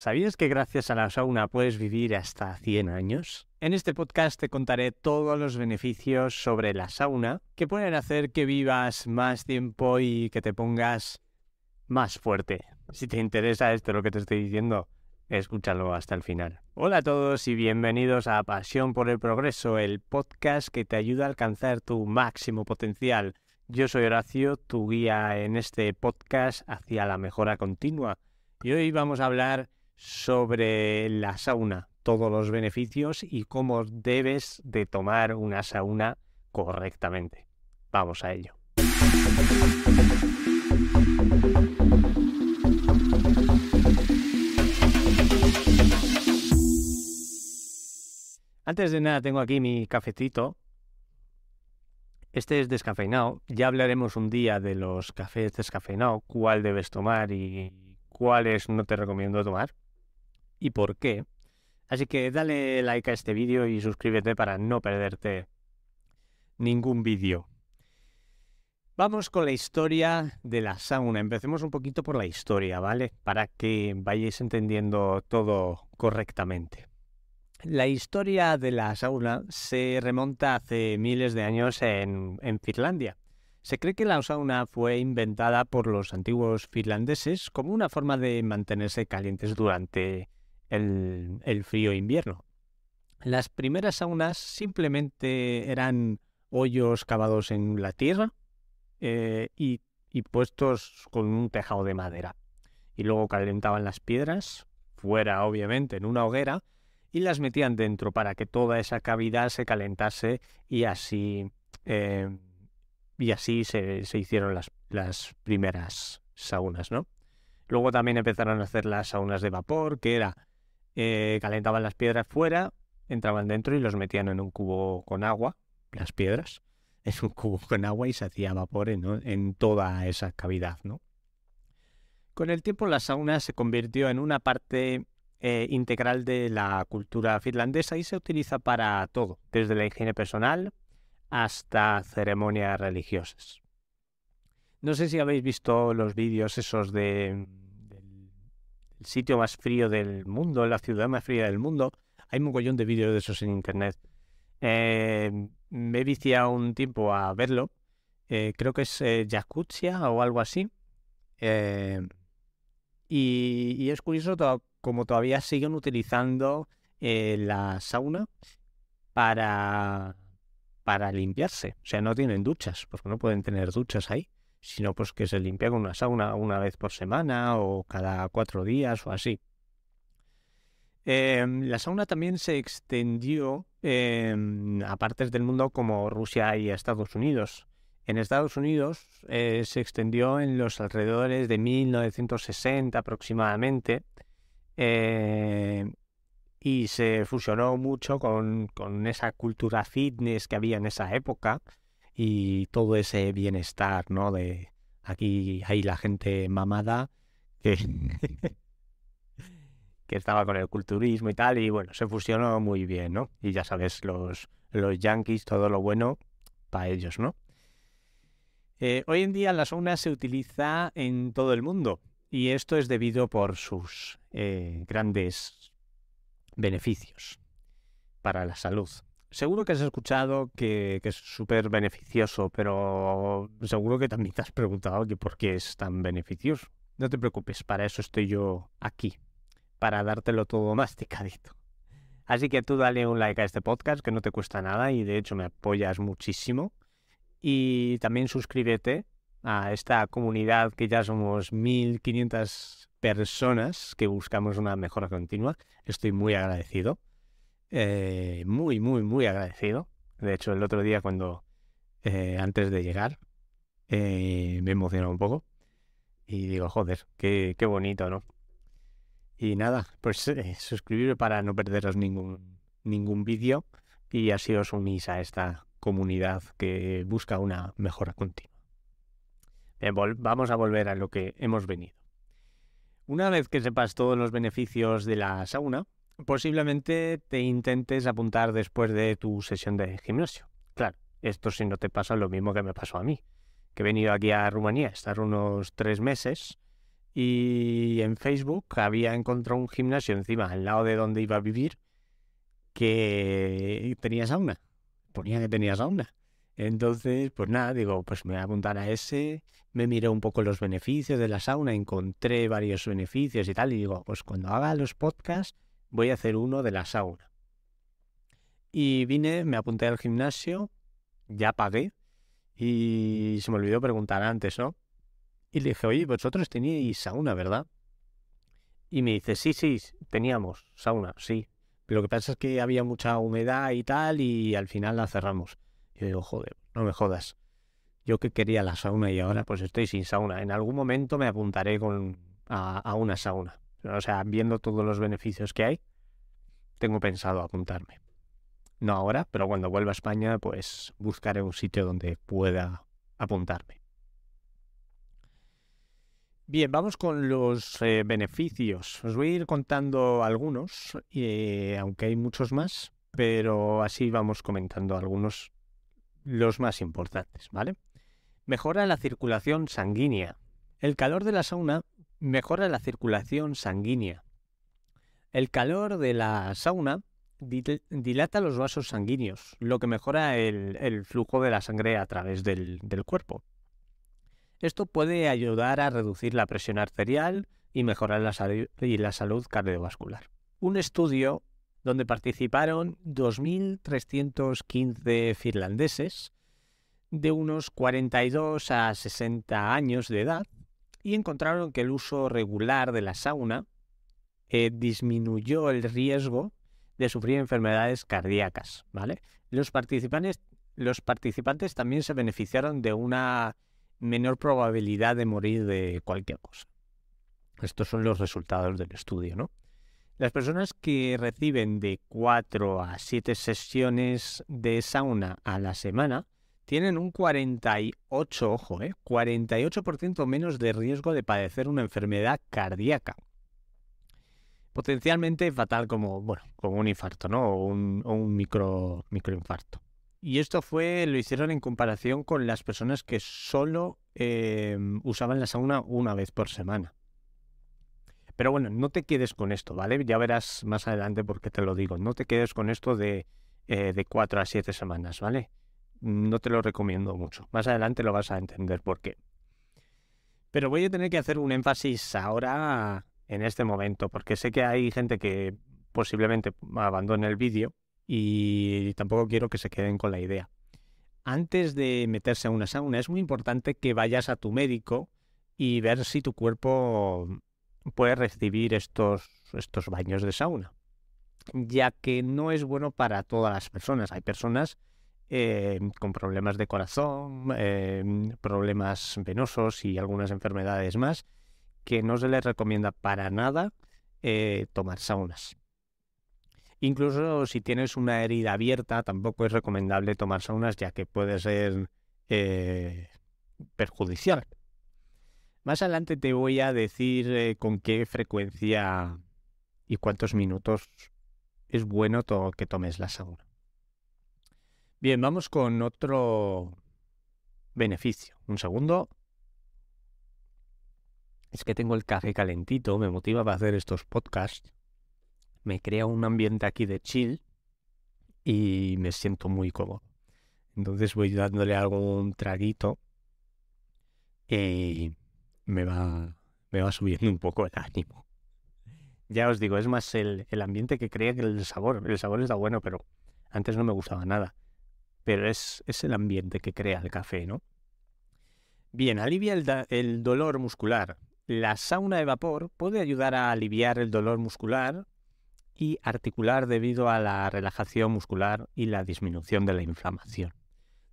¿Sabías que gracias a la sauna puedes vivir hasta 100 años? En este podcast te contaré todos los beneficios sobre la sauna que pueden hacer que vivas más tiempo y que te pongas más fuerte. Si te interesa esto lo que te estoy diciendo, escúchalo hasta el final. Hola a todos y bienvenidos a Pasión por el Progreso, el podcast que te ayuda a alcanzar tu máximo potencial. Yo soy Horacio, tu guía en este podcast hacia la mejora continua. Y hoy vamos a hablar sobre la sauna, todos los beneficios y cómo debes de tomar una sauna correctamente. Vamos a ello. Antes de nada tengo aquí mi cafetito. Este es descafeinado. Ya hablaremos un día de los cafés descafeinados, cuál debes tomar y cuáles no te recomiendo tomar y por qué. Así que dale like a este vídeo y suscríbete para no perderte ningún vídeo. Vamos con la historia de la sauna. Empecemos un poquito por la historia, ¿vale? Para que vayáis entendiendo todo correctamente. La historia de la sauna se remonta hace miles de años en, en Finlandia. Se cree que la sauna fue inventada por los antiguos finlandeses como una forma de mantenerse calientes durante el, frío invierno. Las primeras saunas simplemente eran hoyos cavados en la tierra eh, y, puestos con un tejado de madera. Y luego calentaban las piedras, fuera obviamente en una hoguera, y las metían dentro para que toda esa cavidad se calentase y así, eh, y así se, se hicieron las, las, primeras saunas, ¿no? Luego también empezaron a hacer las saunas de vapor, que era eh, calentaban las piedras fuera, entraban dentro y los metían en un cubo con agua, las piedras, en un cubo con agua y se hacía vapor en, toda esa cavidad. ¿no? Con el tiempo la sauna se convirtió en una parte eh, integral de la cultura finlandesa y se utiliza para todo, desde la higiene personal hasta ceremonias religiosas. No sé si habéis visto los vídeos esos de el sitio más frío del mundo, la ciudad más fría del mundo. Hay un mogollón de vídeos de esos en internet. Eh, me he viciado un tiempo a verlo. Eh, creo que es eh, o algo así. Eh, y, es curioso como todavía siguen utilizando la sauna para, para limpiarse. O sea, no tienen duchas, porque no pueden tener duchas ahí sino pues que se limpia con una sauna una vez por semana o cada cuatro días o así. Em, la sauna también se extendió em, a partes del mundo como Rusia y Estados Unidos. En Estados Unidos eh, se extendió en los alrededores de 1960 aproximadamente eh, y se fusionó mucho con, con esa cultura fitness que había en esa época y todo ese bienestar, ¿no? De aquí hay la gente mamada que, que estaba con el culturismo y tal, y bueno, se fusionó muy bien, ¿no? Y ya sabes, los, los yankees, todo lo bueno para ellos, ¿no? Eh, hoy en día la sauna se utiliza en todo el mundo y esto es debido por sus eh, grandes beneficios para la salud. Seguro que has escuchado que, es súper beneficioso, pero seguro que también te has preguntado que por qué es tan beneficioso. No te preocupes, para eso estoy yo aquí, para dártelo todo masticadito. Así que tú dale un like a este podcast, que no te cuesta nada y de hecho me apoyas muchísimo. Y también suscríbete a esta comunidad que ya somos 1500 personas que buscamos una mejora continua. Estoy muy agradecido. Eh, muy, muy, muy agradecido. De hecho, el otro día cuando, eh, antes de llegar, eh, me emocionó un poco. Y digo, joder, qué, qué bonito, ¿no? Y nada, pues suscribirme para no perderos ningún, ningún vídeo y así os unís a esta comunidad que busca una mejora continua. vamos a volver a lo que hemos venido. Una vez que sepas todos los beneficios de la sauna, posiblemente te intentes apuntar después de tu sesión de gimnasio. Claro, esto si no te pasa lo mismo que me pasó a mí, que he venido aquí a Rumanía a estar unos tres meses Y en Facebook había encontrado un gimnasio encima, al lado de donde iba a vivir, que tenía sauna. Ponía que tenía sauna. Entonces, pues nada, digo, pues me voy a apuntar a ese, me miré un poco los beneficios de la sauna, encontré varios beneficios y tal, y digo, pues cuando haga los podcasts voy a hacer uno de la sauna. Y vine, me apunté al gimnasio, ya pagué, y se me olvidó preguntar antes, ¿no? Y le dije, oye, vosotros teníais sauna, ¿verdad? Y me dice, sí, sí, teníamos sauna, sí. Pero lo que pasa es que había mucha humedad y tal, y al final la cerramos. Y digo, joder, no me jodas. Yo que quería la sauna y ahora pues estoy sin sauna. En algún momento me apuntaré con, a, una sauna. O sea, viendo todos los beneficios que hay, tengo pensado apuntarme. No ahora, pero cuando vuelva a España, pues buscaré un sitio donde pueda apuntarme. Bien, vamos con los eh, beneficios. Os voy a ir contando algunos, eh, aunque hay muchos más, pero así vamos comentando algunos los más importantes, ¿vale? Mejora la circulación sanguínea. El calor de la sauna mejora la circulación sanguínea. El calor de la sauna dilata los vasos sanguíneos, lo que mejora el, flujo de la sangre a través del, cuerpo. Esto puede ayudar a reducir la presión arterial y mejorar la, la salud cardiovascular. Un estudio donde participaron 2.315 finlandeses de unos 42 a 60 años de edad y encontraron que el uso regular de la sauna eh, disminuyó el riesgo de sufrir enfermedades cardíacas. ¿vale? Los, participantes, también se beneficiaron de una menor probabilidad de morir de cualquier cosa. Estos son los resultados del estudio, ¿no? Las personas que reciben de 4 a 7 sesiones de sauna a la semana tienen un 48, ojo, eh, 48% menos de riesgo de padecer una enfermedad cardíaca. Potencialmente fatal como, bueno, como un infarto, ¿no? O un, micro, microinfarto. Y esto fue, lo hicieron en comparación con las personas que solo eh, usaban la sauna una vez por semana. Pero bueno, no te quedes con esto, ¿vale? Ya verás más adelante por qué te lo digo. No te quedes con esto de, eh, de 4 a 7 semanas, ¿vale? No te lo recomiendo mucho. Más adelante lo vas a entender por qué. Pero voy a tener que hacer un énfasis ahora en este momento, porque sé que hay gente que posiblemente abandone el vídeo y tampoco quiero que se queden con la idea. Antes de meterse a una sauna es muy importante que vayas a tu médico y ver si tu cuerpo puede recibir estos, estos baños de sauna, ya que no es bueno para todas las personas. Hay personas eh, con problemas de corazón, eh, problemas venosos y algunas enfermedades más, que no se les recomienda para nada eh, tomar saunas. Incluso si tienes una herida abierta, tampoco es recomendable tomar saunas, ya que puede ser perjudicial. Más adelante te voy a decir con qué frecuencia y cuántos minutos es bueno que tomes la sauna. Bien, vamos con otro beneficio. Un segundo. Es que tengo el café calentito, me motiva para hacer estos podcasts. Me crea un ambiente aquí de chill y me siento muy cómodo. Entonces voy dándole algún traguito. Y me va, me va subiendo un poco el ánimo. Ya os digo, es más el, ambiente que crea que el sabor. El sabor está bueno, pero antes no me gustaba nada. Pero es, es el ambiente que crea el café, ¿no? Bien, alivia el, dolor muscular. La sauna de vapor puede ayudar a aliviar el dolor muscular y articular debido a la relajación muscular y la disminución de la inflamación.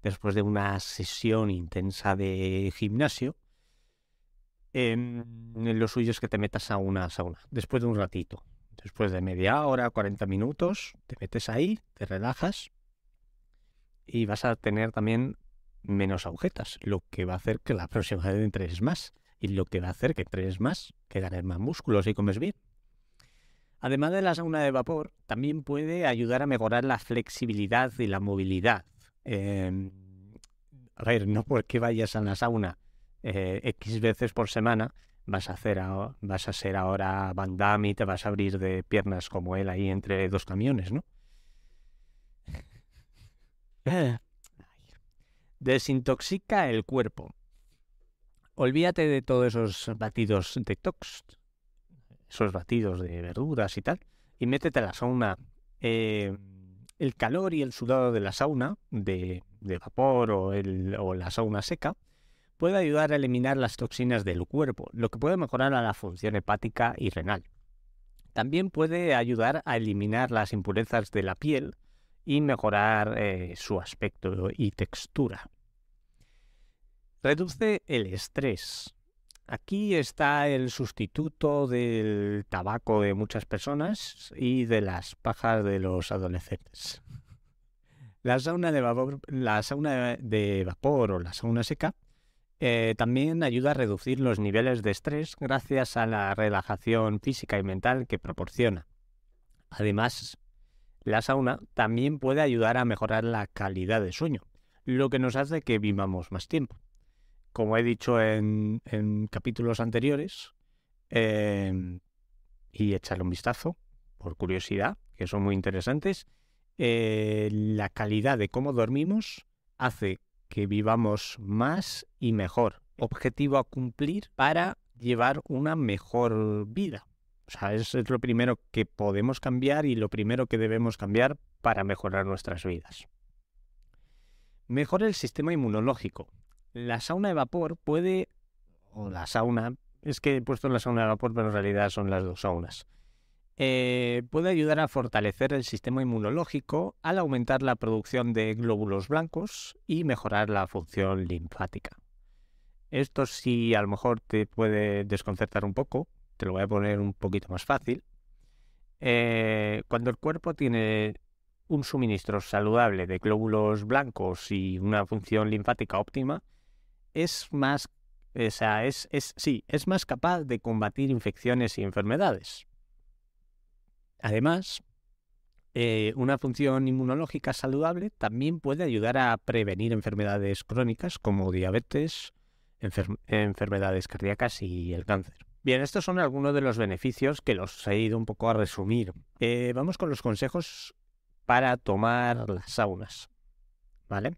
Después de una sesión intensa de gimnasio, eh, lo suyo es que te metas a una sauna después de un ratito. Después de media hora, 40 minutos, te metes ahí, te relajas y vas a tener también menos agujetas, lo que va a hacer que la próxima vez entres más y lo que va a hacer que entres más, que ganes más músculos y comes bien. Además de la sauna de vapor, también puede ayudar a mejorar la flexibilidad y la movilidad. Em, a ver, no porque vayas a la sauna eh, X veces por semana vas a hacer vas a ser ahora Van Damme y te vas a abrir de piernas como él ahí entre dos camiones, ¿no? Desintoxica el cuerpo. Olvídate de todos esos batidos detox, esos batidos de verduras y tal, y métete a la sauna. Eh, el calor y el sudado de la sauna, de, vapor o, o la sauna seca, puede ayudar a eliminar las toxinas del cuerpo, lo que puede mejorar a la función hepática y renal. También puede ayudar a eliminar las impurezas de la piel y mejorar eh, su aspecto y textura. Reduce el estrés. Aquí está el sustituto del tabaco de muchas personas y de las pajas de los adolescentes. La sauna de vapor, la sauna de vapor o la sauna seca eh, también ayuda a reducir los niveles de estrés gracias a la relajación física y mental que proporciona. Además, la sauna también puede ayudar a mejorar la calidad de sueño, lo que nos hace que vivamos más tiempo. Como he dicho en, capítulos anteriores, em, y echarle un vistazo, por curiosidad, que son muy interesantes, eh, la calidad de cómo dormimos hace que vivamos más y mejor. Objetivo a cumplir para llevar una mejor vida. O sea, es lo primero que podemos cambiar y lo primero que debemos cambiar para mejorar nuestras vidas. Mejora el sistema inmunológico. La sauna de vapor puede, o la sauna, es que he puesto la sauna de vapor, pero en realidad son las dos saunas. Eh, puede ayudar a fortalecer el sistema inmunológico al aumentar la producción de glóbulos blancos y mejorar la función linfática. Esto sí a lo mejor te puede desconcertar un poco, te lo voy a poner un poquito más fácil. Eh, cuando el cuerpo tiene un suministro saludable de glóbulos blancos y una función linfática óptima, es más, es, es, sí, es más capaz de combatir infecciones y enfermedades. Además, eh, una función inmunológica saludable también puede ayudar a prevenir enfermedades crónicas como diabetes, enfermedades cardíacas y el cáncer. Bien, estos son algunos de los beneficios que los he ido un poco a resumir. Eh, vamos con los consejos para tomar las saunas. ¿Vale?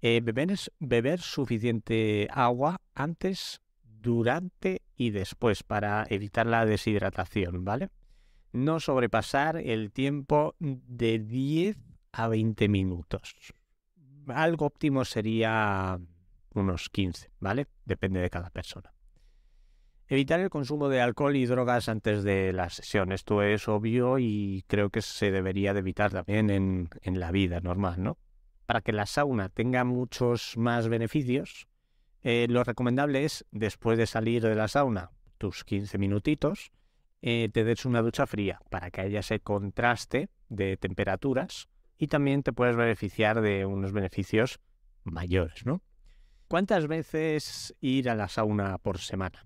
Eh, beber, beber suficiente agua antes, durante y después para evitar la deshidratación, ¿vale? no sobrepasar el tiempo de 10 a 20 minutos. Algo óptimo sería unos 15, ¿vale? Depende de cada persona. Evitar el consumo de alcohol y drogas antes de la sesión. Esto es obvio y creo que se debería de evitar también en, la vida normal, ¿no? Para que la sauna tenga muchos más beneficios, eh, lo recomendable es, después de salir de la sauna, tus 15 minutitos, eh, te des una ducha fría para que haya ese contraste de temperaturas y también te puedes beneficiar de unos beneficios mayores, ¿no? ¿Cuántas veces ir a la sauna por semana?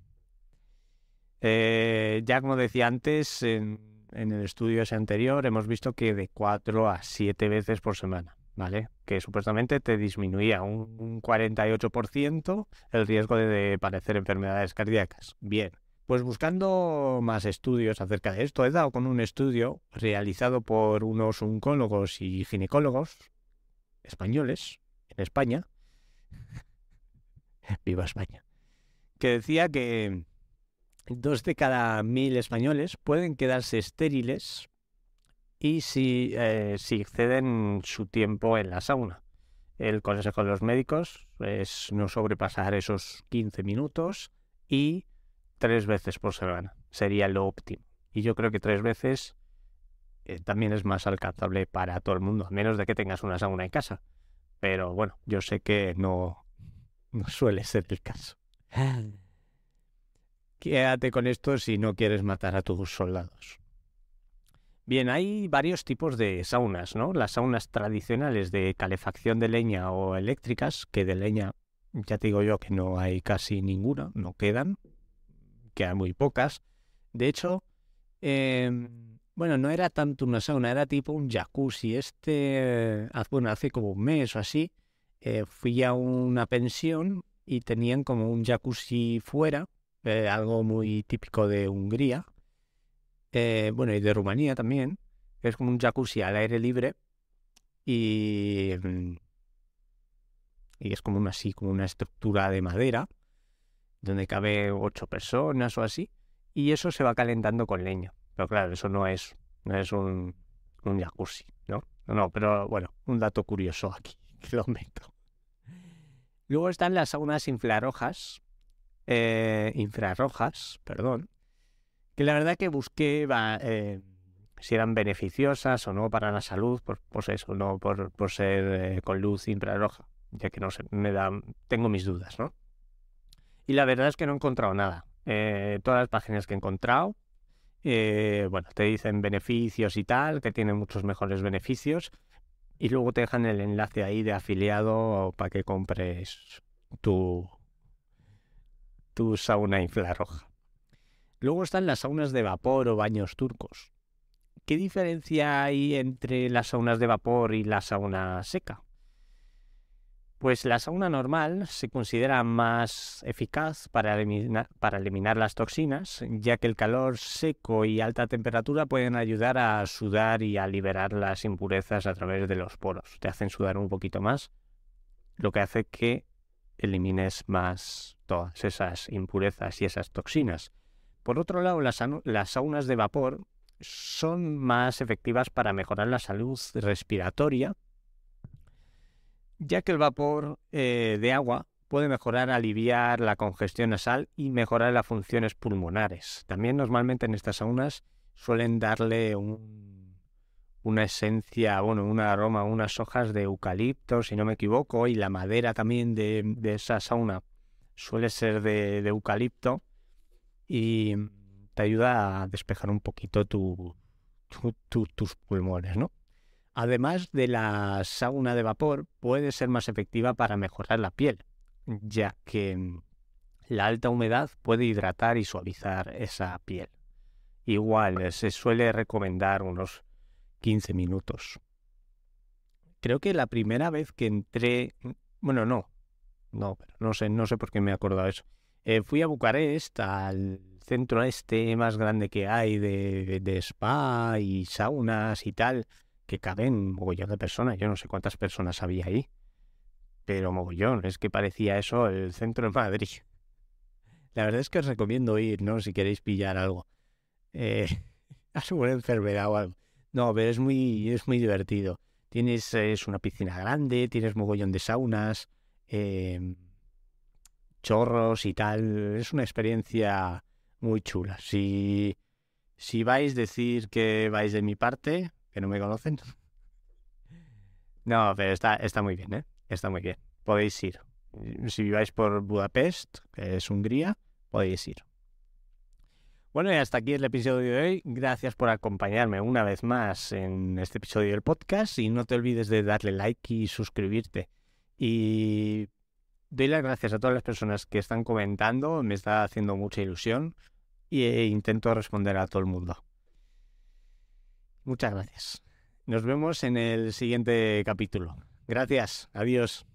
Eh, ya como decía antes, en, el estudio ese anterior hemos visto que de 4 a 7 veces por semana, ¿vale? Que supuestamente te disminuía un, un 48% el riesgo de padecer enfermedades cardíacas. Bien, pues buscando más estudios acerca de esto, he dado con un estudio realizado por unos oncólogos y ginecólogos españoles en España. Viva España. Que decía que dos de cada mil españoles pueden quedarse estériles y si, eh, exceden su tiempo en la sauna. El consejo de los médicos es no sobrepasar esos 15 minutos y tres veces por semana. Sería lo óptimo. Y yo creo que tres veces eh, también es más alcanzable para todo el mundo, a menos de que tengas una sauna en casa. Pero bueno, yo sé que no, no suele ser el caso. Quédate con esto si no quieres matar a tus soldados. Bien, hay varios tipos de saunas, ¿no? Las saunas tradicionales de calefacción de leña o eléctricas, que de leña ya te digo yo que no hay casi ninguna, no quedan, que hay muy pocas. De hecho, em, bueno, no era tanto una sauna, era tipo un jacuzzi. Este, bueno, hace como un mes o así, eh, fui a una pensión y tenían como un jacuzzi fuera eh, algo muy típico de Hungría, eh, bueno, y de Rumanía también, es como un jacuzzi al aire libre y, mm, y es como una, así, como una estructura de madera donde cabe ocho personas o así, y eso se va calentando con leña. Pero claro, eso no es, no es un, un jacuzzi, ¿no? No, pero bueno, un dato curioso aquí, que lo meto. Luego están las saunas infrarrojas, eh, infrarrojas, perdón, que la verdad que busqué eh, si eran beneficiosas o no para la salud, por, pues eso, no por, por ser eh, con luz infrarroja, ya que no sé, me da, tengo mis dudas, ¿no? Y la verdad es que no he encontrado nada. todas las páginas que he encontrado, bueno, te dicen beneficios y tal, que tienen muchos mejores beneficios, y luego te dejan el enlace ahí de afiliado para que compres tu, tu sauna infrarroja. Luego están las saunas de vapor o baños turcos. ¿Qué diferencia hay entre las saunas de vapor y la sauna seca? Pues la sauna normal se considera más eficaz para eliminar, las toxinas, ya que el calor seco y alta temperatura pueden ayudar a sudar y a liberar las impurezas a través de los poros. Te hacen sudar un poquito más, lo que hace que elimines más todas esas impurezas y esas toxinas. Por otro lado, las saunas de vapor son más efectivas para mejorar la salud respiratoria ya que el vapor eh, de agua puede mejorar, aliviar la congestión nasal y mejorar las funciones pulmonares. También normalmente en estas saunas suelen darle una esencia, bueno, un aroma, unas hojas de eucalipto, si no me equivoco, y la madera también de, esa sauna suele ser de, eucalipto y te ayuda a despejar un poquito tus pulmones, ¿no? Además de la sauna de vapor, puede ser más efectiva para mejorar la piel, ya que la alta humedad puede hidratar y suavizar esa piel. Igual se suele recomendar unos 15 minutos. Creo que la primera vez que entré, mm, bueno, no, no, no sé, no sé por qué me he acordado eso. Eh, fui a Bucarest, al centro este más grande que hay de, de spa y saunas y tal que caben mogollón de personas. Yo no sé cuántas personas había ahí, pero mogollón. Es que parecía eso el centro de Madrid. La verdad es que os recomiendo ir, ¿no? Si queréis pillar algo. Eh, una enfermedad o algo. No, pero es muy, es muy divertido. Tienes es una piscina grande, tienes mogollón de saunas, em, chorros y tal. Es una experiencia muy chula. Si, si vais, decir que vais de mi parte, que no me conocen. No, pero está, está muy bien, ¿eh? Está muy bien. Podéis ir. Si viváis por Budapest, que es Hungría, podéis ir. Bueno, y hasta aquí el episodio de hoy. Gracias por acompañarme una vez más en este episodio del podcast y no te olvides de darle like y suscribirte. Y doy las gracias a todas las personas que están comentando, me está haciendo mucha ilusión e intento responder a todo el mundo. Muchas gracias. Nos vemos en el siguiente capítulo. Gracias. Adiós.